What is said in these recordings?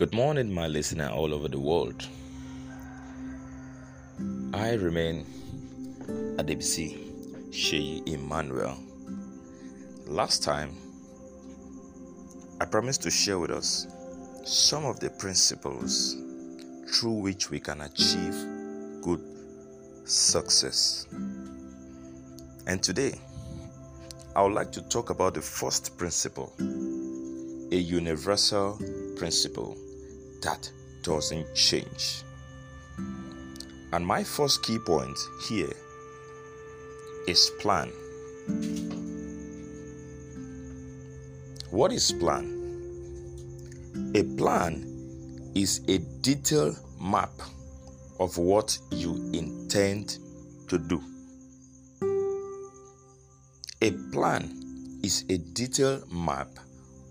Good morning, my listener all over the world. I remain Adebisi Sheyi Emmanuel. Last time, I promised to share with us some of the principles through which we can achieve good success. And today, I would like to talk about the first principle, a universal principle that doesn't change. And my first key point here is plan. What is plan? A plan is a detailed map of what you intend to do. A plan is a detailed map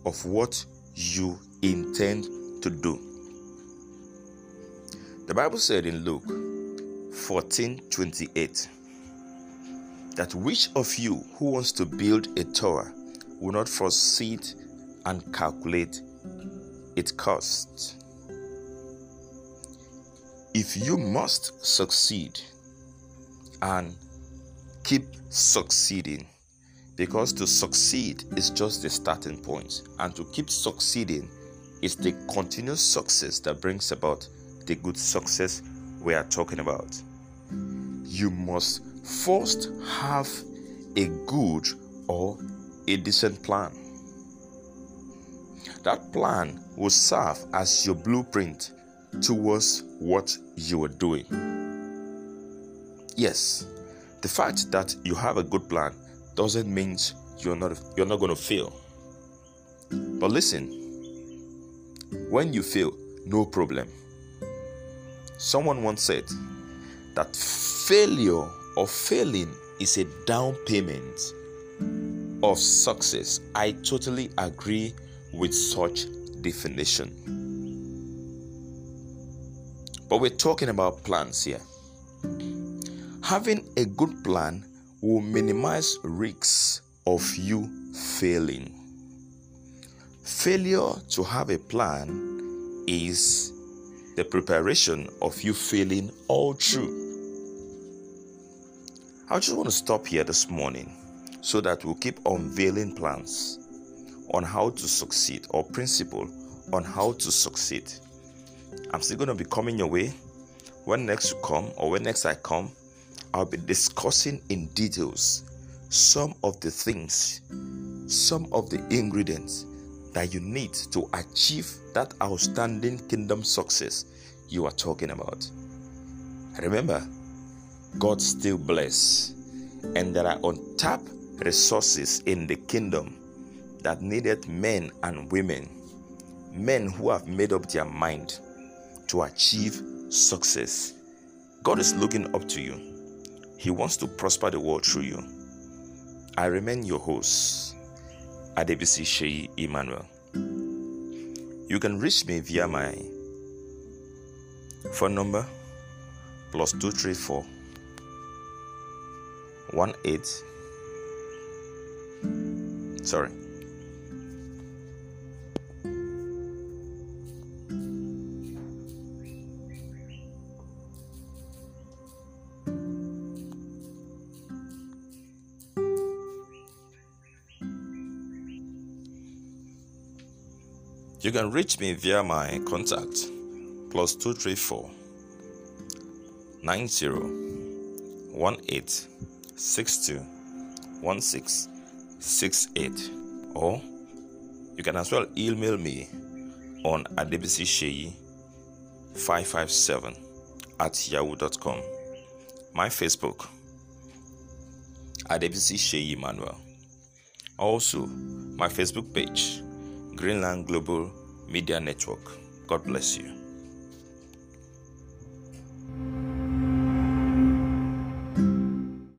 of what you intend to do. The Bible said in Luke 14 28 that which of you who wants to build a tower will not foresee and calculate its cost? If you must succeed and keep succeeding, because to succeed is just the starting point, and to keep succeeding is the continuous success that brings about the good success we are talking about. You must first have a good or a decent plan. That plan will serve as your blueprint towards what you are doing. Yes, the fact that you have a good plan doesn't mean you're not you're not going to fail. But listen, when you fail, no problem. Someone once said that failure or failing is a down payment of success. I totally agree with such definition. But we're talking about plans here. Having a good plan will minimize risks of you failing. Failure to have a plan is the preparation of you feeling all true. I just want to stop here this morning so that we'll keep unveiling plans on how to succeed or principle on how to succeed. I'm still going to be coming your way. When next you come or when next I come, I'll be discussing in details some of the things, some of the ingredients that you need to achieve that outstanding kingdom success you are talking about. Remember, God still bless, and there are untapped resources in the kingdom that needed men and women, men who have made up their mind to achieve success. God is looking up to you. He wants to prosper the world through you. I remain your host, Adebisi Sheyi Emmanuel. You can reach me via my phone number plus 234 18 sorry You can reach me via my contact plus 234 90 18 62 16 68 or you can as well email me on adebisisheyi 557 at yahoo.com my facebook adebisi emmanuel. Also my facebook page greenland global media network. God bless you